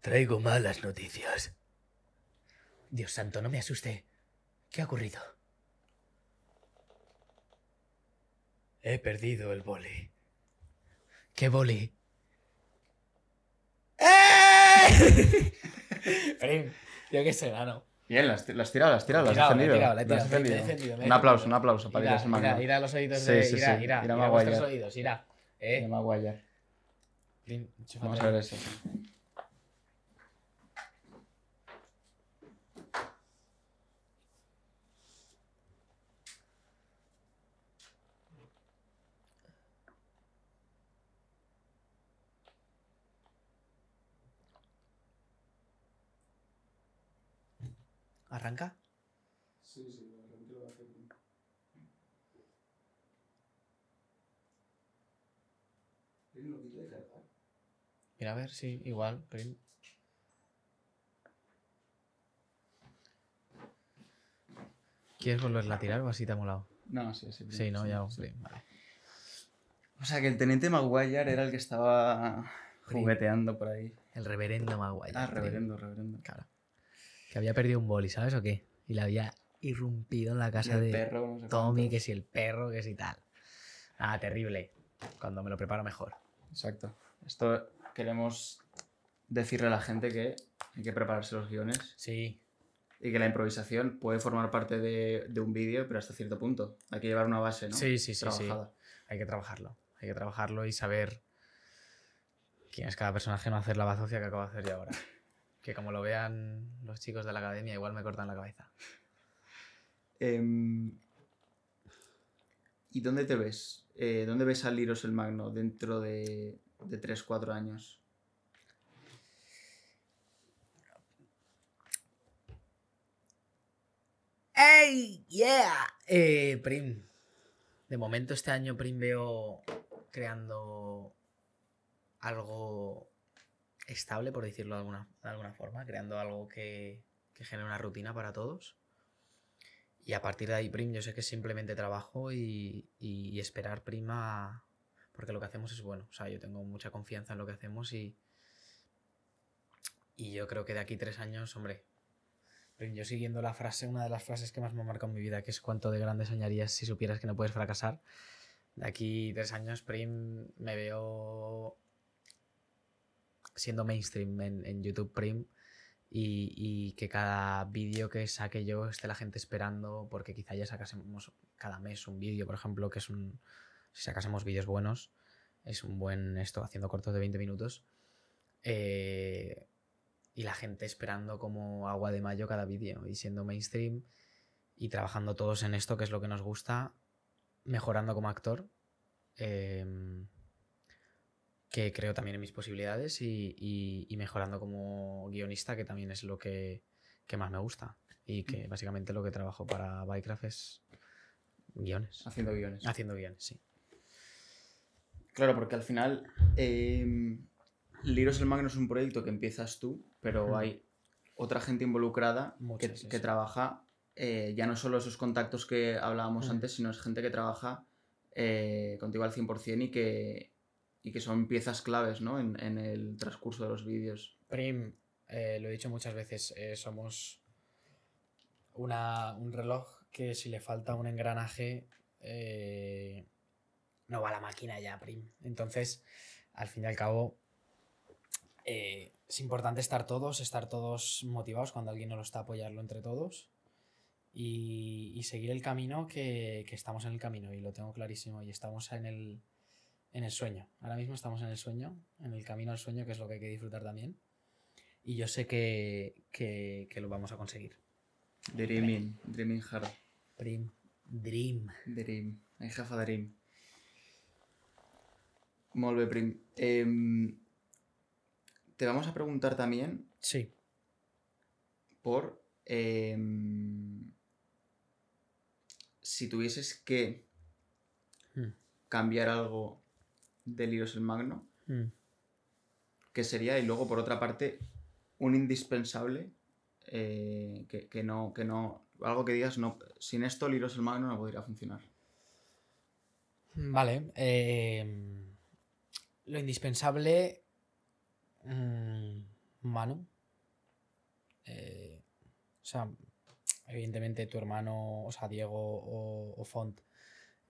traigo malas noticias. Dios santo, no me asuste. ¿Qué ha ocurrido? He perdido el boli. ¿Qué boli? ¡Eh! Prim, yo qué sé, gano. Bien, las, las tirado, las tirado, las has defendido. Un aplauso, un aplauso para Magno. a los oídos de... sí, irá, sí. irá, Irá irá irá. Eh. Vamos a ver eso. ¿Arranca? Sí, sí, realmente lo va a hacer bien. Mira, a ver, sí, igual, Prim. ¿Quieres volverla a tirar o así te ha molado? No, sí, sí. Sí, no, ya, sí. Prim, vale. O sea que el teniente Maguire era el que estaba jugueteando por ahí. El reverendo Maguire. Ah, reverendo, reverendo. Claro. Que había perdido un boli, ¿sabes o qué? Y le había irrumpido en la casa el de perro, no sé Tommy, cuántos. que si el perro, que si tal. Ah, terrible. Cuando me lo preparo mejor. Exacto. Esto queremos decirle a la gente que hay que prepararse los guiones Sí, y que la improvisación puede formar parte de, de un vídeo, pero hasta cierto punto. Hay que llevar una base, ¿no? sí, sí, sí, sí. Trabajada. Hay que trabajarlo. Hay que trabajarlo y saber quién es cada personaje, no hacer la bazofia que acabo de hacer yo ahora. Que como lo vean los chicos de la academia, igual me cortan la cabeza. Em, ¿Y dónde te ves? Eh, ¿Dónde ves a Liros el Magno dentro de, de 3-4 años? ¡Ey! ¡Yeah! Eh, Prim. De momento este año Prim veo creando algo estable, por decirlo de alguna, de alguna forma, creando algo que, que genere una rutina para todos. Y a partir de ahí, Prim, yo sé que es simplemente trabajo y, y- esperar prima, porque lo que hacemos es bueno. O sea, yo tengo mucha confianza en lo que hacemos y, y yo creo que de aquí tres años, hombre, Prim, yo siguiendo la frase, una de las frases que más me ha marcado en mi vida, que es cuánto de grande soñarías si supieras que no puedes fracasar. De aquí tres años, Prim, me veo siendo mainstream en, en YouTube Prim y, y que cada vídeo que saque yo esté la gente esperando, porque quizá ya sacásemos cada mes un vídeo, por ejemplo, que es un... Si sacásemos vídeos buenos, es un buen esto, haciendo cortos de 20 minutos. Eh, y la gente esperando como agua de mayo cada vídeo y siendo mainstream y trabajando todos en esto que es lo que nos gusta, mejorando como actor, em, que creo también en mis posibilidades y, y- y mejorando como guionista, que también es lo que, que más me gusta y que básicamente lo que trabajo para Bycraft es guiones, Haciendo guiones. haciendo guiones, sí. Claro, porque al final em, Liros el Magno es un proyecto que empiezas tú, pero Mm. hay otra gente involucrada que, Mucha, sí, que sí. trabaja eh, ya no solo esos contactos que hablábamos Mm. antes, sino es gente que trabaja eh, contigo al 100% y que, y que son piezas claves ¿no? en, en el transcurso de los vídeos. Prim, eh, lo he dicho muchas veces, eh, somos una- un reloj que si le falta un engranaje eh, no va la máquina ya, Prim. Entonces, al fin y al cabo, eh, es importante estar todos, estar todos motivados cuando alguien no lo está, apoyarlo entre todos y, y seguir el camino que, que estamos en el camino y lo tengo clarísimo y estamos en el, en el sueño. Ahora mismo estamos en el sueño, en el camino al sueño, que es lo que hay que disfrutar también. Y yo sé que, que, que lo vamos a conseguir. Dreaming, Dreaming Hard. Prim, Dream. Dream. Ai, jefa Dream. Molt bé, Prim. Em, te vamos a preguntar también Sí. por em, si tuvieses que Mm. cambiar algo de Liros el Magno, Mm. ¿qué sería? Y luego, por otra parte, un indispensable eh, que, que no, que no. Algo que digas, no, sin esto Liros el Magno no podría funcionar. Vale. eh, lo indispensable. mm, Manu. Eh, o sea, evidentemente tu hermano, o sea, Diego o, o Font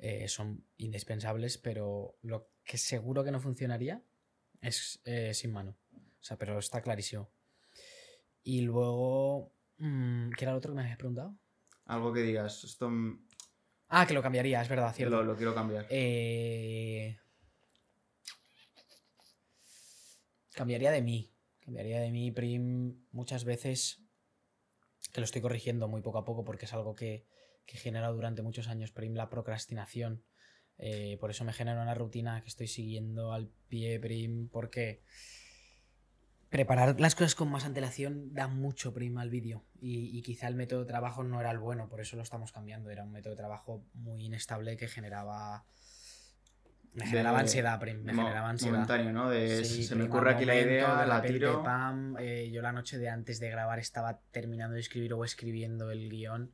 eh, son indispensables, pero lo que seguro que no funcionaría es eh, sin Manu. O sea, pero está clarísimo. Y luego. mm, ¿Qué era lo otro que me habías preguntado? Algo que digas, esto Ah, que lo cambiaría, es verdad, cierto. lo, lo quiero cambiar. Eh, Cambiaría de mí. Cambiaría de mí, Prim, muchas veces. Que lo estoy corrigiendo muy poco a poco porque es algo que, que he generado durante muchos años, Prim, la procrastinación. Eh, por eso me genera una rutina que estoy siguiendo al pie, Prim, porque preparar las cosas con más antelación da mucho prima al vídeo y, y quizá el método de trabajo no era el bueno, por eso lo estamos cambiando. Era un método de trabajo muy inestable que generaba... Me generaba De- ansiedad, prim, me mo- generaba ansiedad. Momentáneo, ¿no? De Sí, se me ocurre aquí la momento, idea, de la repente, tiro. pam, eh, yo la noche de antes de grabar estaba terminando de escribir o escribiendo el guion.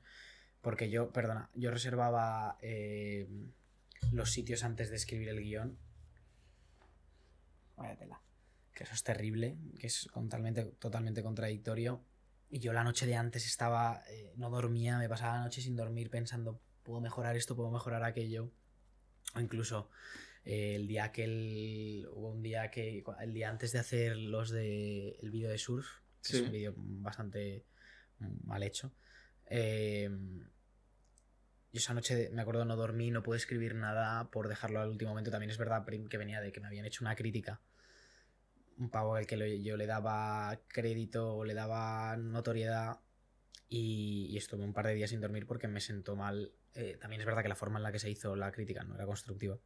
Porque yo, perdona, yo reservaba eh, los sitios antes de escribir el guion. Vaya tela. Que eso es terrible, que es totalmente, totalmente contradictorio. Y yo la noche de antes estaba, eh, no dormía, me pasaba la noche sin dormir pensando, puedo mejorar esto, puedo mejorar aquello. O incluso eh, el día que el, hubo un día que, el día antes de hacer los de, el vídeo de surf, que es un vídeo bastante mm, mal hecho, eh, yo esa noche me acuerdo no dormí, no pude escribir nada por dejarlo al último momento. También es verdad Prim, que venía de que me habían hecho una crítica. Un pavo al que yo le daba crédito, le daba notoriedad y, y estuve un par de días sin dormir porque me sentó mal. Eh, también es verdad que la forma en la que se hizo la crítica no era constructiva.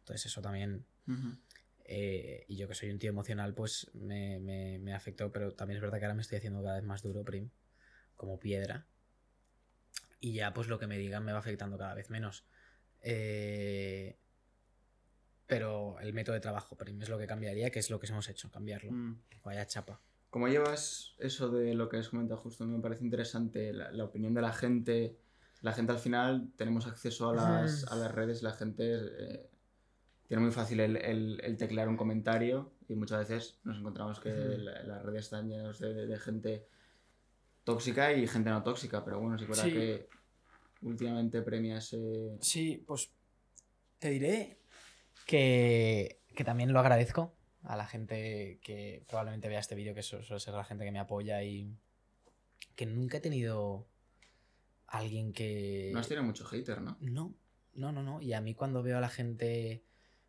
Entonces eso también Ujú. eh, y yo que soy un tío emocional, pues me, me- me afectó, pero también es verdad que ahora me estoy haciendo cada vez más duro, Prim, como piedra. Y ya pues lo que me digan me va afectando cada vez menos. Eh, pero el método de trabajo, Prim, es lo que cambiaría, que es lo que hemos hecho, cambiarlo. Mm. Vaya chapa. ¿Cómo llevas eso de lo que has comentado justo? Me parece interesante la, la opinión de la gente. La gente al final tenemos acceso a las, Ujú. a las redes, la gente eh, tiene muy fácil el, el- el teclear un comentario y muchas veces nos encontramos que la- las redes están llenas de, de- de gente tóxica y gente no tóxica, pero bueno, sí que Sí. que últimamente premia ese... Sí, pues te diré que, que también lo agradezco a la gente que probablemente vea este vídeo, que su- suele ser la gente que me apoya y que nunca he tenido alguien que... No has tenido mucho hater, ¿no? No, no, no, no. Y a mí cuando veo a la gente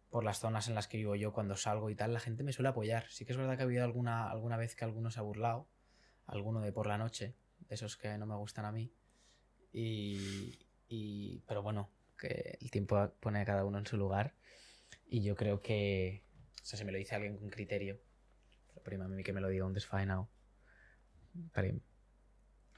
por las zonas en las que vivo yo, cuando salgo y tal, la gente me suele apoyar. Sí que es verdad que ha habido alguna, alguna vez que alguno se ha burlado, alguno de por la noche, de esos que no me gustan a mí. Y, y- pero bueno, que el tiempo pone a cada uno en su lugar. Y yo creo que, o sea, si me lo dice alguien con criterio, pero prima a mí que me lo diga un desfaenado. Prim,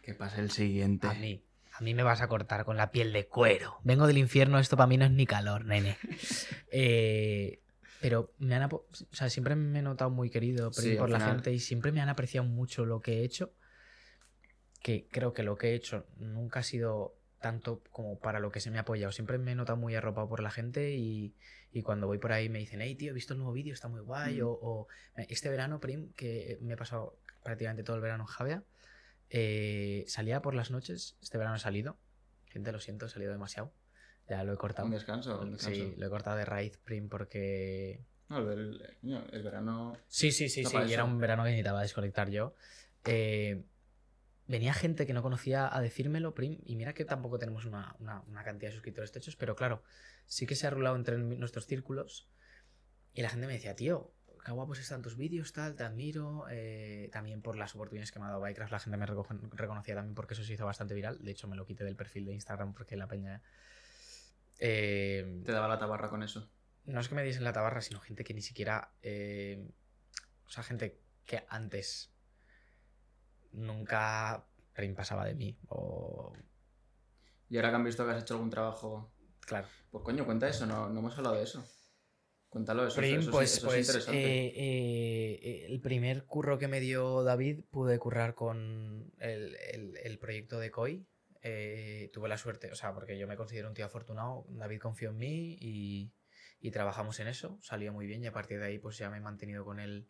Que pase el siguiente. a mí. A mí me vas a cortar con la piel de cuero. Vengo del infierno, esto para mí no es ni calor, nene. Eh, pero me han o sea, siempre me he notado muy querido Sí, por la final- gente y siempre me han apreciado mucho lo que he hecho. Que creo que lo que he hecho nunca ha sido tanto como para lo que se me ha apoyado. Siempre me he notado muy arropado por la gente y, y cuando voy por ahí me dicen, hey tío, he visto el nuevo vídeo, está muy guay. Mm. O, o, este verano, Prim, que me he pasado prácticamente todo el verano en Javea, eh, salía por las noches. Este verano he salido. Gente, lo siento, he salido demasiado. Ya lo he cortado. Un descanso, un descanso. Sí, lo he cortado de raíz, Prim, porque. No, el, el- no, el verano... Sí, sí, sí, sí. Y era un verano que necesitaba desconectar yo. Eh, venía gente que no conocía a decírmelo, Prim, y mira que tampoco tenemos una, una- una cantidad de suscriptores techos, pero claro, sí que se ha rulado entre nuestros círculos. Y la gente me decía, tío, qué guapos están tus vídeos, tal, te admiro. eh, también por las oportunidades que me ha dado Bycraft, la gente me reconocía también porque eso se hizo bastante viral. De hecho, me lo quité del perfil de Instagram porque la peña. Eh, Te daba la tabarra con eso. no es que me diesen la tabarra, sino gente que ni siquiera. eh, o sea, gente que antes nunca Prim pasaba de mí. O. Y ahora que han visto que has hecho algún trabajo... Claro. Pues coño, cuenta eso, no, no hemos hablado de eso. Cuéntalo, eso, Prim, eso pues, eso pues, es interesante. eh, el primer curro que me dio David pude currar con el, el- el proyecto de COI. Eh, tuve la suerte, o sea, porque yo me considero un tío afortunado. David confió en mí y, y trabajamos en eso. Salió muy bien y a partir de ahí pues ya me he mantenido con él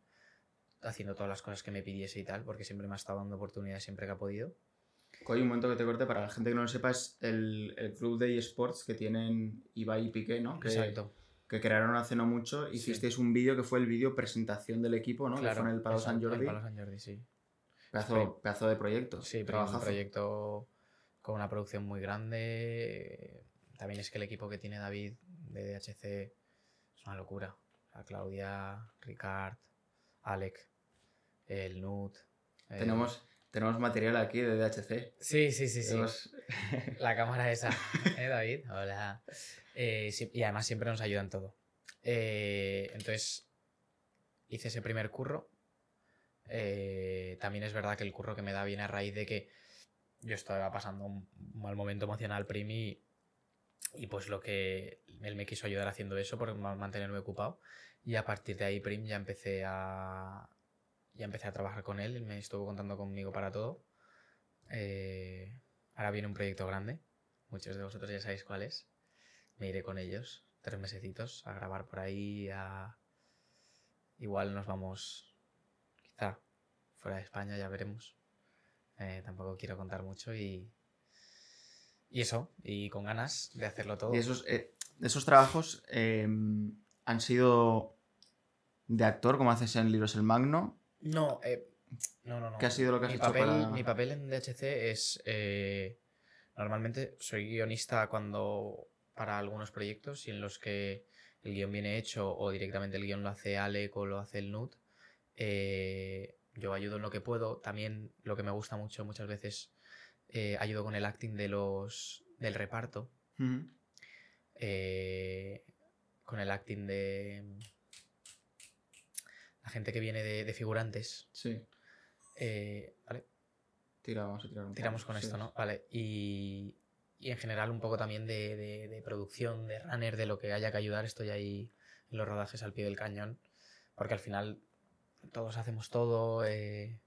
haciendo todas las cosas que me pidiese y tal, porque siempre me ha estado dando oportunidades siempre que ha podido. Coy, un momento que te corte, para la gente que no lo sepa, es el, el club de eSports que tienen Ibai y Piqué, ¿no? Que, Exacto. que crearon hace no mucho. Hicisteis un vídeo que fue el vídeo presentación del equipo, ¿no? que fue en el Palau San Jordi. el Palau San Jordi, sí. Pedazo, pedazo de proyecto. Sí, pero un proyecto con una producción muy grande. También es que el equipo que tiene David de DHC es una locura. Sea, Claudia, Ricard, Alec, el Nut. Tenemos, tenemos material aquí de DHC. Sí, sí, sí, sí. Tenemos- La cámara esa. ¿Eh, David? Hola. Eh, sí, y además siempre nos ayudan todo. Eh, entonces, hice ese primer curro. Eh, también es verdad que el curro que me da viene a raíz de que yo estaba pasando un mal momento emocional, Prim, y, y pues lo que él me quiso ayudar haciendo eso por ma- mantenerme ocupado. Y a partir de ahí, Prim, ya empecé a, ya empecé a trabajar con él, él me estuvo contando conmigo para todo. Eh, ahora viene un proyecto grande, muchos de vosotros ya sabéis cuál es. Me iré con ellos, tres mesecitos, a grabar por ahí, a... Igual nos vamos, quizá, fuera de España, ya veremos. Eh, tampoco quiero contar mucho y... Y eso, y con ganas de hacerlo todo. Y esos, eh, esos trabajos eh, han sido de actor, como haces en Libros el Magno. No, eh, no, no, no. ¿Qué ha sido lo que has mi hecho papel, para- Mi papel en DHC es... normalmente soy guionista cuando para algunos proyectos y en los que el guion viene hecho o directamente el guion lo hace Alec o lo hace el NUT. eh, yo ayudo en lo que puedo. También lo que me gusta mucho muchas veces eh, ayudo con el acting de los del reparto. Eh, con el acting de la gente que viene de, de figurantes. Sí, Eh, ¿vale? tira, vamos a tirar un Tiramos poco, con sí. esto, ¿no? Vale. Y, y en general un poco también de, de- de producción, de runner, de lo que haya que ayudar. Estoy ahí en los rodajes al pie del cañón. Porque al final todos hacemos todo. eh,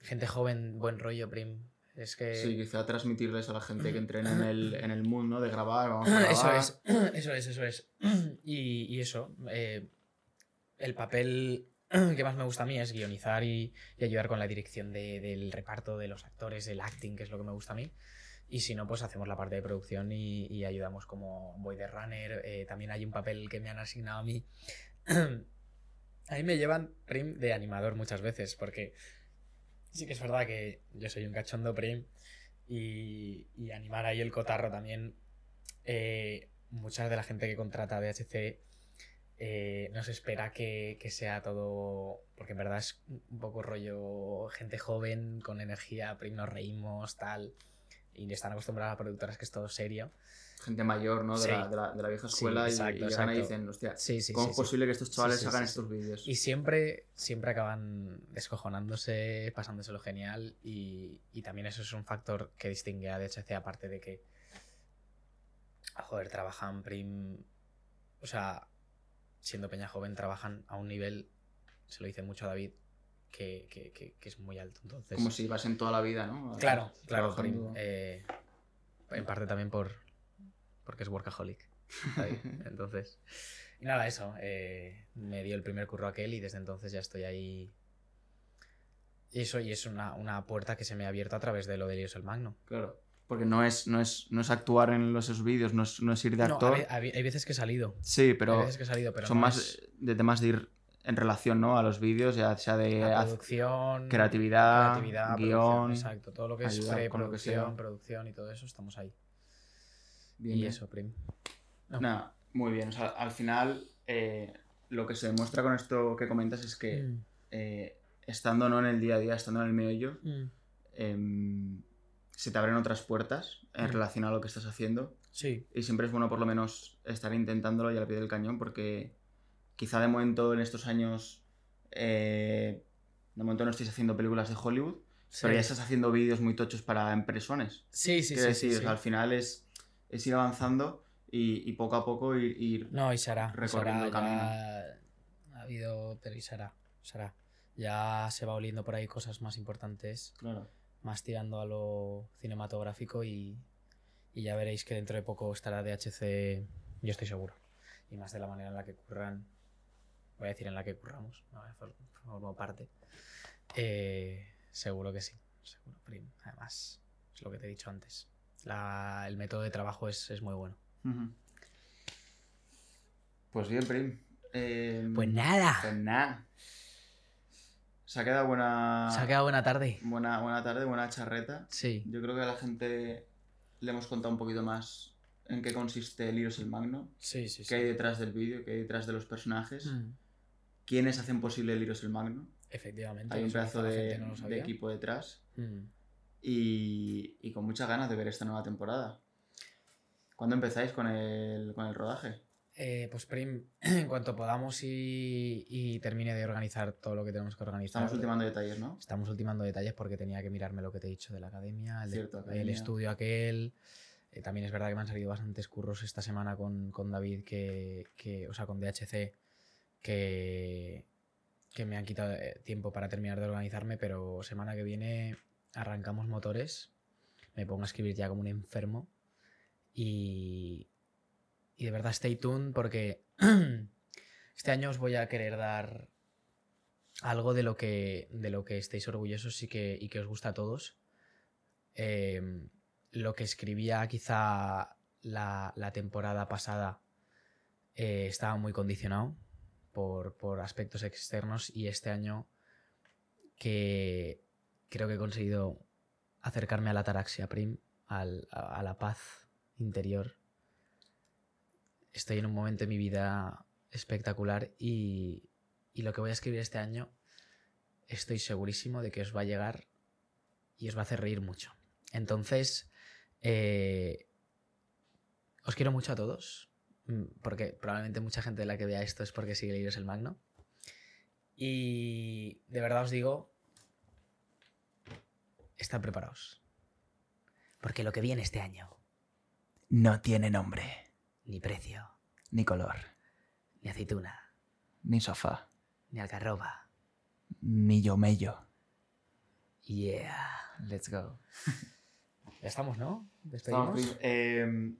gente joven, buen rollo, Prim. Es que... Sí, quizá transmitirles a la gente que entrena en el, en el mood, ¿no? De grabar, vamos a Eso es, eso es, eso es. Y, y eso, eh, el papel que más me gusta a mí es guionizar y, y ayudar con la dirección de- del reparto, de los actores, del acting, que es lo que me gusta a mí. Y si no, pues hacemos la parte de producción y, y ayudamos como voy de runner. Eh, también hay un papel que me han asignado a mí. a mí me llevan prim de animador muchas veces, porque sí que es verdad que yo soy un cachondo prim y, y animar ahí el cotarro también. eh, mucha de la gente que contrata DHC eh, no se espera que, que sea todo. Porque en verdad es un poco rollo gente joven, con energía, prim, nos reímos, tal. Y están acostumbradas a productoras que es todo serio. Gente mayor, ¿no? De, Sí. la, de, la, de la vieja escuela y- exacto, y, llegan y dicen, hostia, Sí, ¿cómo es posible que estos chavales hagan estos vídeos? Y siempre, siempre acaban descojonándose, pasándoselo genial. Y, y también eso es un factor que distingue a DHC, aparte de que. Joder, trabajan prim. O sea, siendo peña joven, trabajan a un nivel. Se lo dice mucho a David. Que, que- que- que es muy alto. Entonces. Como si vas en toda la vida, ¿no? Claro, claro, prim, eh, en parte también por. Porque es workaholic. Entonces. Y nada, eso. eh, me dio el primer curro aquel y desde entonces ya estoy ahí. Y eso, y es una, una puerta que se me ha abierto a través de lo de Dios el Magno. Claro. Porque no es, no es, no es actuar en los esos vídeos, no es, no es ir de actor. hay veces que he salido. Sí, hay pero veces que he salido, pero son no más es de temas de ir en relación, ¿no? A los vídeos, ya sea de la producción, creatividad, creatividad, guion. producción, exacto. Todo lo que es preproducción, producción y todo eso, estamos ahí. Bien, y bien. eso, Prim. No. Nada, muy bien. O sea, al final, eh, lo que se demuestra con esto que comentas es que Mm, eh, estando ¿no? en el día a día, estando en el meollo, mm. em, se te abren otras puertas en Mm. relación a lo que estás haciendo. Sí, Y siempre es bueno por lo menos estar intentándolo y al pie del cañón porque quizá de momento en estos años, eh, de momento no estéis haciendo películas de Hollywood, pero ya estás haciendo vídeos muy tochos para empresones. Sí, sí, Quiero sí, sí, decir, o sí. sea, al final es, es ir avanzando y, y poco a poco ir, ir- No, y se Recorriendo hará, camino. ya Ha habido, pero y se hará. Ya se va oliendo por ahí cosas más importantes, Claro. más tirando a lo cinematográfico y, y ya veréis que dentro de poco estará DHC, yo estoy seguro. Y más de la manera en la que curran, voy a decir en la que curramos, no, for- formo parte. Eh, seguro que sí, seguro, Prim. Además, es lo que te he dicho antes. La- el método de trabajo es, es muy bueno. Pues bien, Prim. Eh, Pues nada. Pues nada. Se ha quedado buena. Se ha quedado buena tarde. Buena, buena tarde, buena charreta. Sí. Yo creo que a la gente le hemos contado un poquito más en qué consiste el Heroes el Magno, Sí, sí, sí. qué hay detrás del vídeo, qué hay detrás de los personajes, Mm, quiénes hacen posible el Heroes el Magno. Efectivamente. Hay un pedazo de, no equipo detrás Mm. Y, y con muchas ganas de ver esta nueva temporada. ¿Cuándo empezáis con el, con el rodaje? Eh, pues Prim, en cuanto podamos y, y termine de organizar todo lo que tenemos que organizar. Estamos ultimando detalles, ¿no? Estamos ultimando detalles porque tenía que mirarme lo que te he dicho de la academia, el, de- Cierto, el academia. estudio aquel. Eh, también es verdad que me han salido bastantes curros esta semana con, con David, que, que- o sea, con DHC, que, que me han quitado eh, tiempo para terminar de organizarme, pero semana que viene arrancamos motores, me pongo a escribir ya como un enfermo y, y de verdad stay tuned porque este año os voy a querer dar algo de lo que, de lo que estéis orgullosos y que, y que os gusta a todos. Eh, lo que escribía quizá la, la temporada pasada eh, estaba muy condicionado por, por aspectos externos y este año que creo que he conseguido acercarme a la taraxia prim, al- a, la paz interior. Estoy en un momento de mi vida espectacular y, y lo que voy a escribir este año estoy segurísimo de que os va a llegar y os va a hacer reír mucho. Entonces, eh, os quiero mucho a todos, mm, porque probablemente mucha gente de la que vea esto es porque sigue Leíros el Magno. Y de verdad os digo, estad preparados. Porque lo que viene este año, No tiene nombre, ni precio, ni color, ni aceituna, ni sofá, ni algarroba. ni yo mello. Yeah. Let's go. Ya estamos, ¿no? Estamos, Despedimos. eh,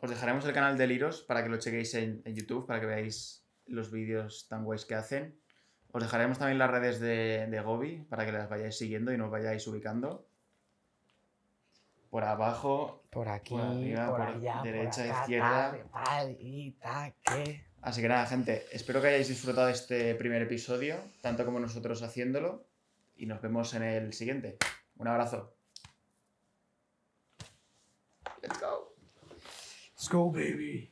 os dejaremos el canal de Liros para que lo chequéis en, en YouTube, para que veáis los vídeos tan guays que hacen. Os dejaremos también las redes de, de Gobi para que las vayáis siguiendo y nos vayáis ubicando. Por abajo. Por aquí, por arriba, por por allá, derecha, por acá, izquierda. tal, que... Así que nada, gente, espero que hayáis disfrutado de este primer episodio, tanto como nosotros haciéndolo. Y nos vemos en el siguiente. Un abrazo. Let's go. Let's go, baby.